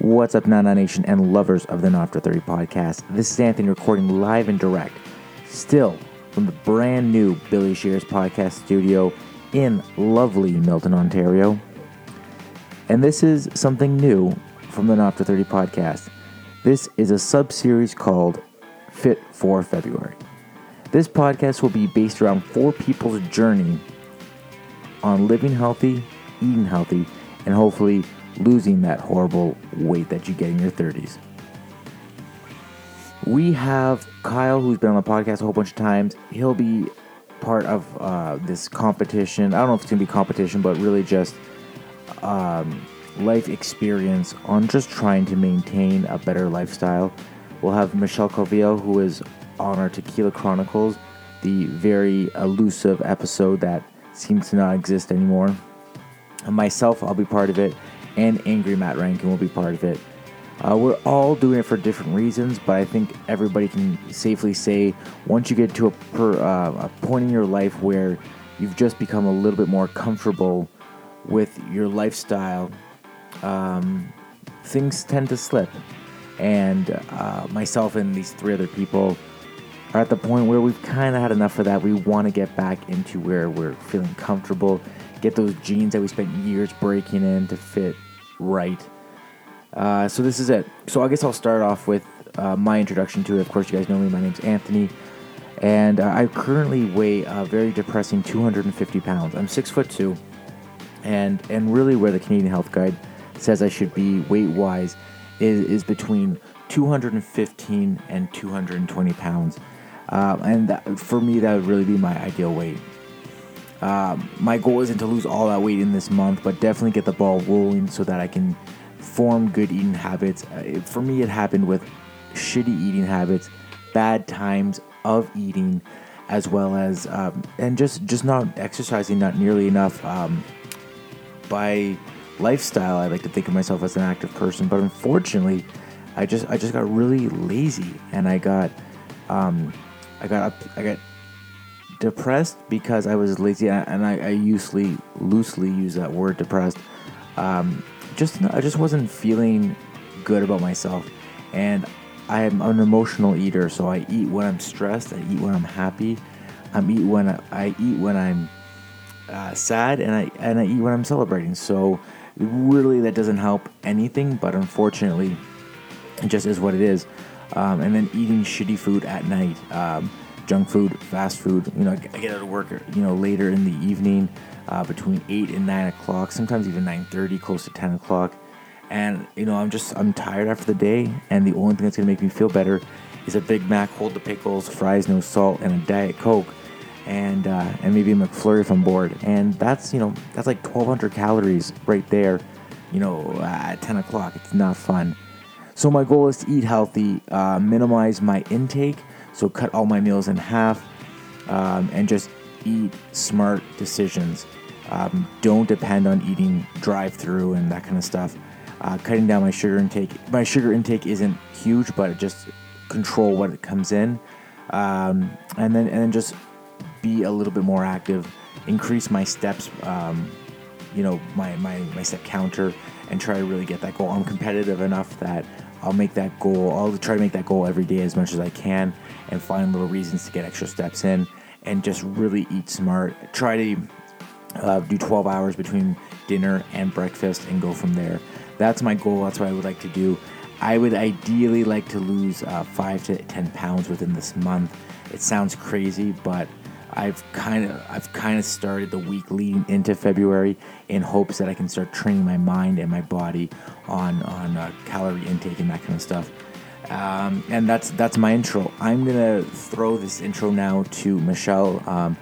What's up, Nana Nation and lovers of the Not After 30 podcast? This is Anthony recording live and direct, still from the brand new Billy Shears podcast studio in lovely Milton, Ontario. And this is something new from the Not After 30 podcast. This is a sub series called Fit for February. This podcast will be based around four people's journey on living healthy, eating healthy, and hopefully losing that horrible weight that you get in your 30s. We have Kyle, who's been on the podcast a whole bunch of times. He'll be part of uh, this competition. I don't know if it's going to be competition, but really just um, life experience on just trying to maintain a better lifestyle. We'll have Michelle Calvillo, who is on our Tequila Chronicles, the very elusive episode that seems to not exist anymore. And myself, I'll be part of it and Angry Matt Rankin will be part of it. Uh, we're all doing it for different reasons, but I think everybody can safely say once you get to a, per, uh, a point in your life where you've just become a little bit more comfortable with your lifestyle, um, things tend to slip. And uh, myself and these three other people are at the point where we've kind of had enough of that. We want to get back into where we're feeling comfortable, get those jeans that we spent years breaking in to fit right. Uh, so this is it. So I guess I'll start off with uh, my introduction to it. Of course, you guys know me. My name's Anthony, and uh, I currently weigh a very depressing 250 pounds. I'm six foot two, and and really where the Canadian Health Guide says I should be weight wise is is between 215 and 220 pounds, uh, and that, for me that would really be my ideal weight. Um, my goal isn't to lose all that weight in this month, but definitely get the ball rolling so that I can form good eating habits. Uh, for me, it happened with shitty eating habits, bad times of eating, as well as um, and just just not exercising not nearly enough. Um, by lifestyle, I like to think of myself as an active person, but unfortunately, I just I just got really lazy and I got um, I got up, I got depressed because I was lazy, and I, I usually loosely use that word depressed. Um, just I just wasn't feeling good about myself, and I am an emotional eater, so I eat when I'm stressed. I eat when I'm happy. I eat when I, I eat when I'm uh, sad, and I and I eat when I'm celebrating. So really, that doesn't help anything. But unfortunately, it just is what it is. Um, and then eating shitty food at night. Um, junk food, fast food. You know, I get out of work, you know, later in the evening, uh, between eight and nine o'clock. Sometimes even nine thirty, close to ten o'clock. And you know, I'm just I'm tired after the day, and the only thing that's gonna make me feel better is a Big Mac, hold the pickles, fries, no salt, and a Diet Coke, and uh, and maybe a McFlurry if I'm bored. And that's you know that's like 1,200 calories right there. You know, at 10 o'clock, it's not fun. So my goal is to eat healthy, uh, minimize my intake, so cut all my meals in half um, and just eat smart decisions. Um, don't depend on eating drive through and that kind of stuff. Uh, cutting down my sugar intake. My sugar intake isn't huge, but just control what it comes in, um, and then and then just be a little bit more active. Increase my steps. Um, you know my, my my step counter and try to really get that goal. I'm competitive enough that I'll make that goal. I'll try to make that goal every day as much as I can and find little reasons to get extra steps in and just really eat smart. Try to uh, do 12 hours between dinner and breakfast and go from there. That's my goal. That's what I would like to do. I would ideally like to lose uh, five to 10 pounds within this month. It sounds crazy, but I've kind of I've kind of started the week leading into February in hopes that I can start training my mind and my body on on uh, calorie intake and that kind of stuff. Um, and that's that's my intro. I'm gonna throw this intro now to Michelle. Um,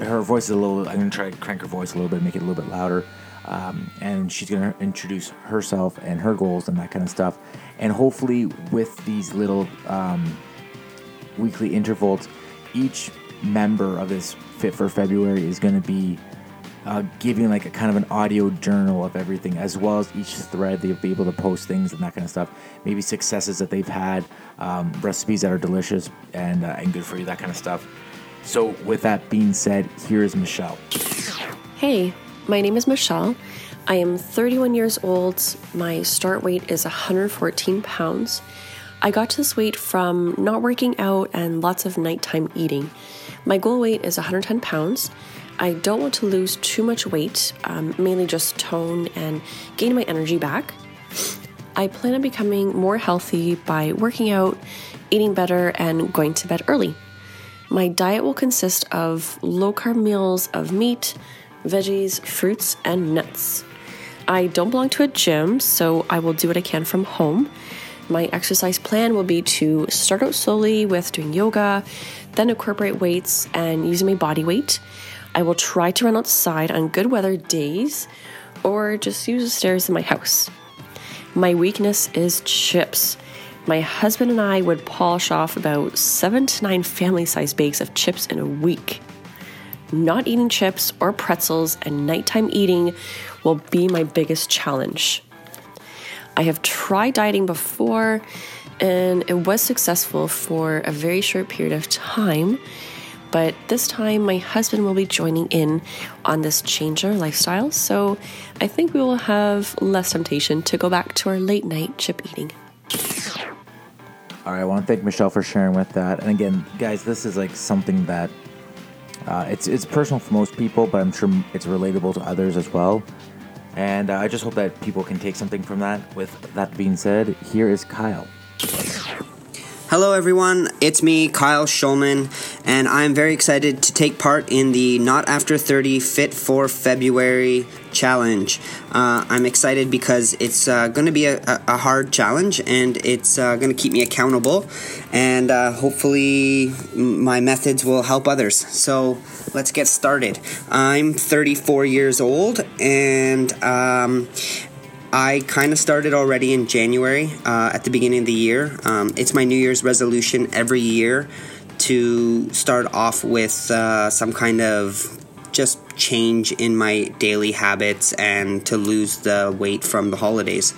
her voice is a little. I'm gonna try to crank her voice a little bit, make it a little bit louder, um, and she's gonna introduce herself and her goals and that kind of stuff. And hopefully, with these little um, weekly intervals, each member of this Fit for February is going to be uh, giving like a kind of an audio journal of everything, as well as each thread they'll be able to post things and that kind of stuff. Maybe successes that they've had, um, recipes that are delicious and uh, and good for you, that kind of stuff. So, with that being said, here is Michelle. Hey, my name is Michelle. I am 31 years old. My start weight is 114 pounds. I got to this weight from not working out and lots of nighttime eating. My goal weight is 110 pounds. I don't want to lose too much weight, um, mainly just tone and gain my energy back. I plan on becoming more healthy by working out, eating better, and going to bed early. My diet will consist of low carb meals of meat, veggies, fruits, and nuts. I don't belong to a gym, so I will do what I can from home. My exercise plan will be to start out slowly with doing yoga, then incorporate weights and using my body weight. I will try to run outside on good weather days or just use the stairs in my house. My weakness is chips. My husband and I would polish off about seven to nine family sized bags of chips in a week. Not eating chips or pretzels and nighttime eating will be my biggest challenge. I have tried dieting before and it was successful for a very short period of time. But this time, my husband will be joining in on this change our lifestyle, so I think we will have less temptation to go back to our late night chip eating. All right, I want to thank Michelle for sharing with that. And again, guys, this is like something that uh, it's it's personal for most people, but I'm sure it's relatable to others as well. And uh, I just hope that people can take something from that. With that being said, here is Kyle. Hello, everyone. It's me, Kyle Schulman, and I'm very excited to take part in the Not After 30 Fit for February challenge. Uh, I'm excited because it's uh, going to be a, a, hard challenge and it's uh, going to keep me accountable, and uh, hopefully, my methods will help others. So, let's get started. I'm 34 years old, and um, I kind of started already in January uh, at the beginning of the year. Um, it's my New Year's resolution every year to start off with uh, some kind of just change in my daily habits and to lose the weight from the holidays.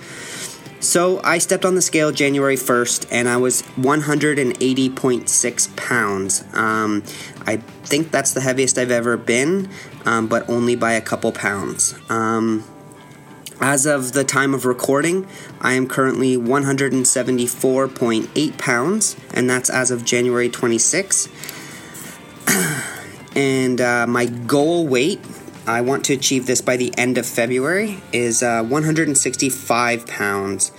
So I stepped on the scale January 1st and I was 180.6 pounds. Um, I think that's the heaviest I've ever been, um, but only by a couple pounds. Um, as of the time of recording, I am currently 174.8 pounds, and that's as of January 26. and uh, my goal weight, I want to achieve this by the end of February, is uh, 165 pounds.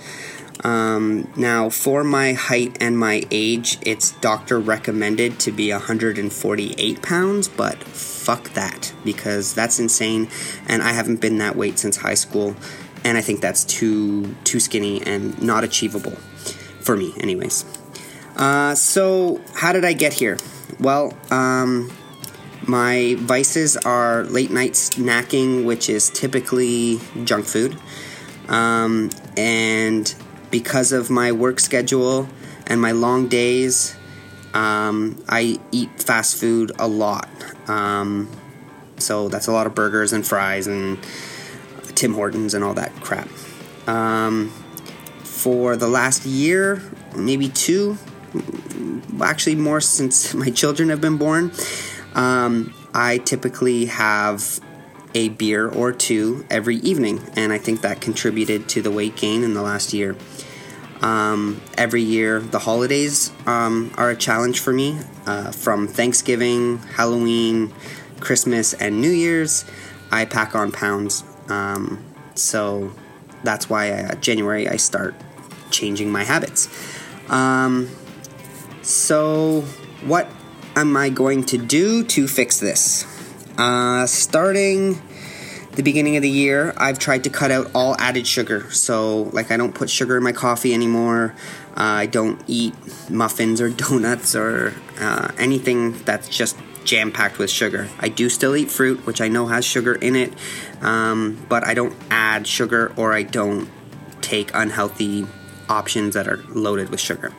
Um, now, for my height and my age, it's doctor recommended to be 148 pounds, but fuck that because that's insane, and I haven't been that weight since high school, and I think that's too too skinny and not achievable for me, anyways. Uh, so, how did I get here? Well, um, my vices are late night snacking, which is typically junk food, um, and because of my work schedule and my long days, um, I eat fast food a lot. Um, so that's a lot of burgers and fries and Tim Hortons and all that crap. Um, for the last year, maybe two, actually more since my children have been born, um, I typically have a beer or two every evening, and I think that contributed to the weight gain in the last year. Um, every year, the holidays um, are a challenge for me. Uh, from Thanksgiving, Halloween, Christmas, and New Year's, I pack on pounds. Um, so that's why uh, January I start changing my habits. Um, so, what am I going to do to fix this? Uh, starting the beginning of the year, I've tried to cut out all added sugar. So, like, I don't put sugar in my coffee anymore. Uh, I don't eat muffins or donuts or uh, anything that's just jam packed with sugar. I do still eat fruit, which I know has sugar in it, um, but I don't add sugar or I don't take unhealthy options that are loaded with sugar.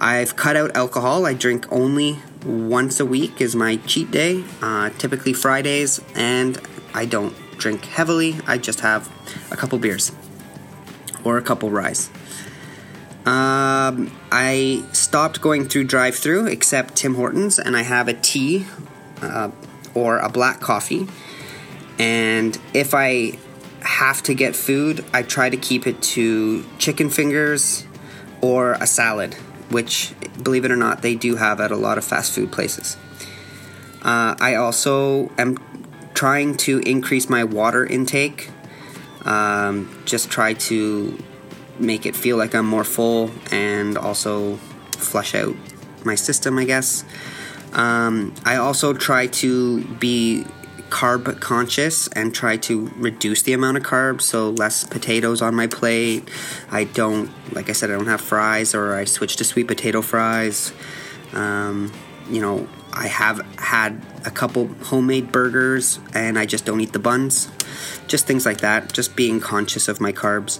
I've cut out alcohol. I drink only once a week is my cheat day, uh, typically Fridays, and I don't drink heavily. I just have a couple beers or a couple ryes. Um, I stopped going through drive through except Tim Hortons, and I have a tea uh, or a black coffee. And if I have to get food, I try to keep it to chicken fingers or a salad, which, believe it or not, they do have at a lot of fast food places. Uh, I also am trying to increase my water intake. Um, just try to make it feel like I'm more full and also flush out my system, I guess. Um, I also try to be carb conscious and try to reduce the amount of carbs, so less potatoes on my plate. I don't, like I said, I don't have fries, or I switch to sweet potato fries. Um, you know, I have had a couple homemade burgers and I just don't eat the buns. Just things like that, just being conscious of my carbs.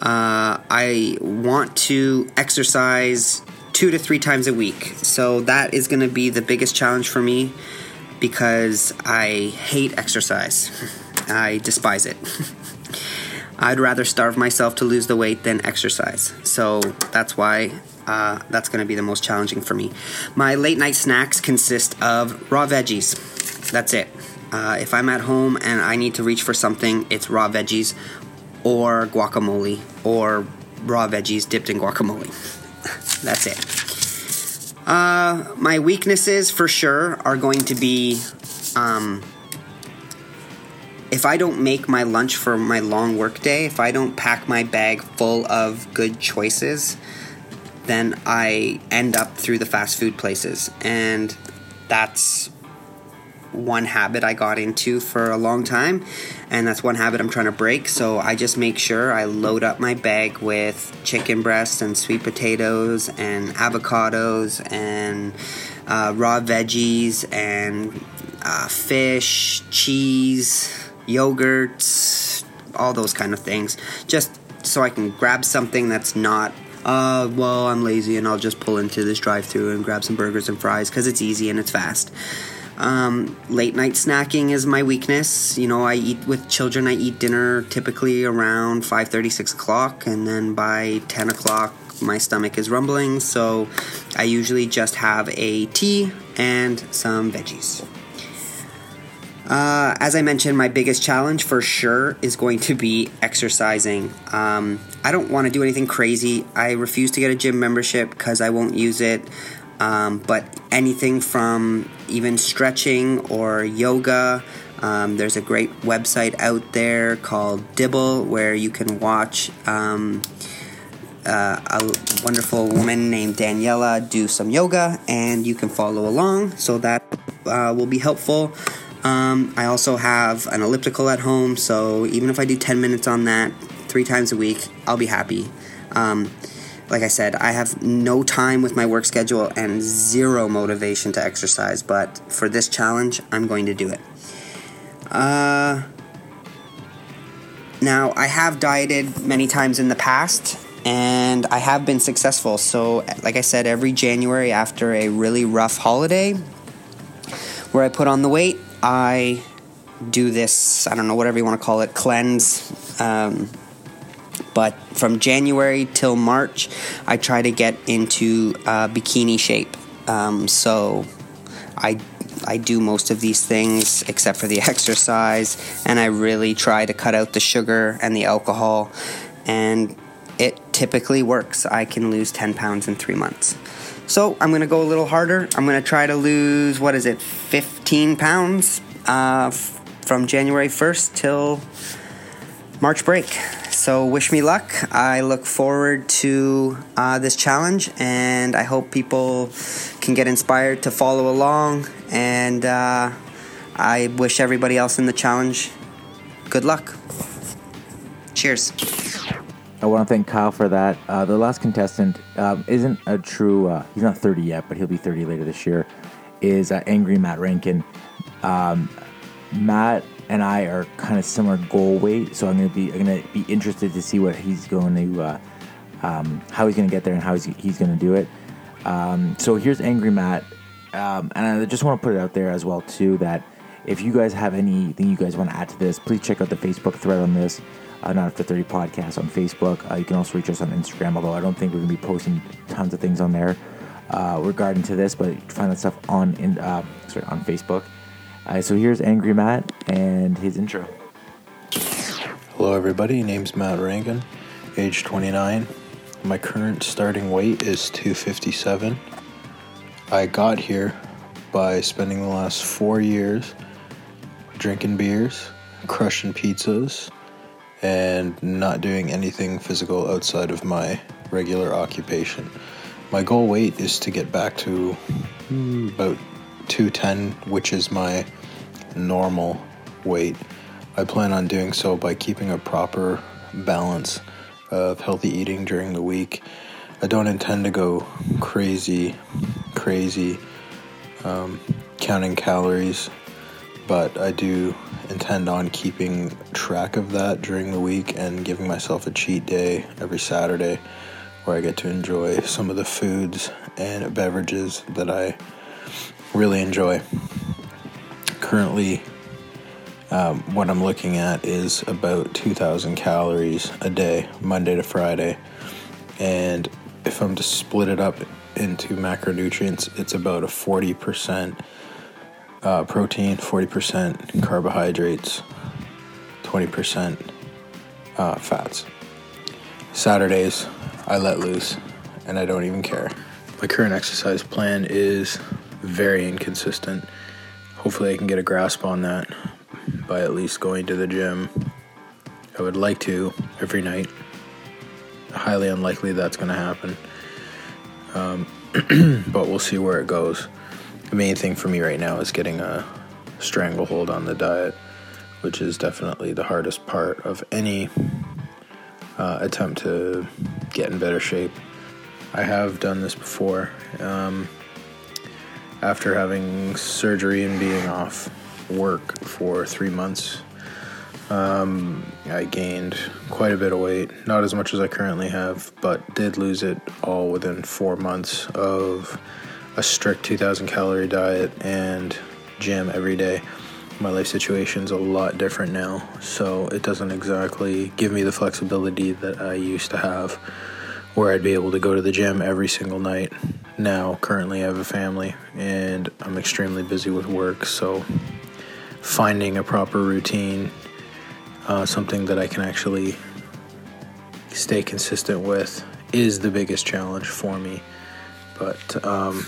Uh, I want to exercise two to three times a week. So that is going to be the biggest challenge for me because I hate exercise. I despise it. I'd rather starve myself to lose the weight than exercise. So that's why uh, that's going to be the most challenging for me. My late night snacks consist of raw veggies. That's it. Uh, if I'm at home and I need to reach for something, it's raw veggies or guacamole or raw veggies dipped in guacamole. That's it. Uh, my weaknesses for sure are going to be um, if I don't make my lunch for my long work day, if I don't pack my bag full of good choices, then I end up through the fast food places. And that's one habit I got into for a long time, and that's one habit I'm trying to break. So I just make sure I load up my bag with chicken breasts and sweet potatoes and avocados and uh, raw veggies and uh, fish, cheese, yogurts, all those kind of things. Just so I can grab something that's not uh, well, I'm lazy and I'll just pull into this drive through and grab some burgers and fries because it's easy and it's fast. Um, late night snacking is my weakness. You know, I eat with children. I eat dinner typically around 5:30, 6 o'clock, and then by 10 o'clock, my stomach is rumbling. So I usually just have a tea and some veggies. Uh, as I mentioned, my biggest challenge for sure is going to be exercising. Um, I don't want to do anything crazy. I refuse to get a gym membership because I won't use it. Um, but anything from even stretching or yoga, um, there's a great website out there called Dibble where you can watch um, uh, a wonderful woman named Daniela do some yoga and you can follow along. So that uh, will be helpful. Um, I also have an elliptical at home, so even if I do 10 minutes on that three times a week, I'll be happy. Like I said, I have no time with my work schedule and zero motivation to exercise, but for this challenge, I'm going to do it. Uh, now, I have dieted many times in the past, and I have been successful. So, like I said, every January after a really rough holiday where I put on the weight, I do this, I don't know, whatever you want to call it, cleanse. Um, but from January till March, I try to get into uh, bikini shape. Um, so I I do most of these things except for the exercise, and I really try to cut out the sugar and the alcohol, and it typically works. I can lose 10 pounds in three months. So I'm gonna go a little harder. I'm gonna try to lose what is it, 15 pounds uh, f- from January 1st till March break. So wish me luck. I look forward to uh, this challenge, and I hope people can get inspired to follow along. And uh, I wish everybody else in the challenge good luck. Cheers. I want to thank Kyle for that. Uh, the last contestant um, isn't a true. Uh, he's not 30 yet, but he'll be 30 later this year. Is uh, angry Matt Rankin. Um, Matt and I are kind of similar goal weight, so I'm gonna be I'm gonna be interested to see what he's going to uh, um, how he's gonna get there and how he's, he's gonna do it. Um, so here's angry Matt, um, and I just want to put it out there as well too that if you guys have anything you guys want to add to this, please check out the Facebook thread on this. Uh, not after 30 podcast on Facebook. Uh, you can also reach us on Instagram, although I don't think we're gonna be posting tons of things on there uh, regarding to this, but find that stuff on in uh, sorry on Facebook. Uh, so here's Angry Matt and his intro. Hello, everybody. Name's Matt Rankin, age 29. My current starting weight is 257. I got here by spending the last four years drinking beers, crushing pizzas, and not doing anything physical outside of my regular occupation. My goal weight is to get back to mm, about 210, which is my normal weight. I plan on doing so by keeping a proper balance of healthy eating during the week. I don't intend to go crazy, crazy um, counting calories, but I do intend on keeping track of that during the week and giving myself a cheat day every Saturday where I get to enjoy some of the foods and beverages that I really enjoy. Currently, um, what I'm looking at is about 2,000 calories a day, Monday to Friday. And if I'm to split it up into macronutrients, it's about a 40% uh, protein, 40% carbohydrates, 20% uh, fats. Saturdays, I let loose and I don't even care. My current exercise plan is very inconsistent. Hopefully, I can get a grasp on that by at least going to the gym. I would like to every night. Highly unlikely that's going to happen. Um, but we'll see where it goes. The main thing for me right now is getting a stranglehold on the diet, which is definitely the hardest part of any uh, attempt to get in better shape. I have done this before. Um, after having surgery and being off work for three months. Um, I gained quite a bit of weight, not as much as I currently have, but did lose it all within four months of a strict 2,000 calorie diet and gym every day. My life situation's a lot different now, so it doesn't exactly give me the flexibility that I used to have, where I'd be able to go to the gym every single night. Now, currently, I have a family and I'm extremely busy with work, so finding a proper routine, uh, something that I can actually stay consistent with, is the biggest challenge for me. But um,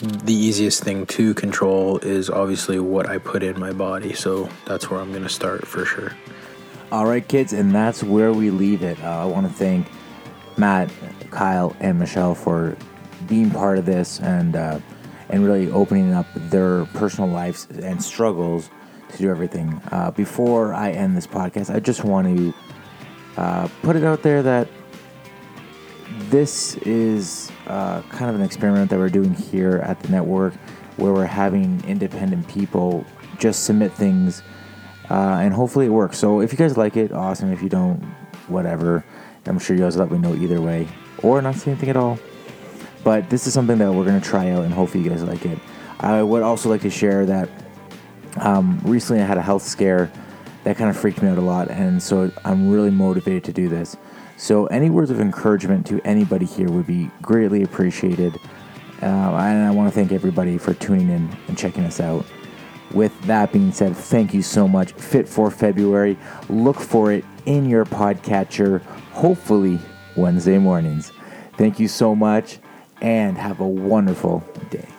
the easiest thing to control is obviously what I put in my body. So that's where I'm going to start for sure. All right, kids, and that's where we leave it. Uh, I want to thank Matt, Kyle, and Michelle for being part of this and uh, and really opening up their personal lives and struggles to do everything. Uh, before I end this podcast, I just want to uh, put it out there that this is uh, kind of an experiment that we're doing here at the network where we're having independent people just submit things uh, and hopefully it works. So if you guys like it, awesome. If you don't, whatever. I'm sure you guys let me know either way or not say anything at all. But this is something that we're going to try out and hopefully you guys like it. I would also like to share that um, recently, I had a health scare that kind of freaked me out a lot, and so I'm really motivated to do this. So, any words of encouragement to anybody here would be greatly appreciated. Uh, and I want to thank everybody for tuning in and checking us out. With that being said, thank you so much. Fit for February. Look for it in your podcatcher, hopefully Wednesday mornings. Thank you so much, and have a wonderful day.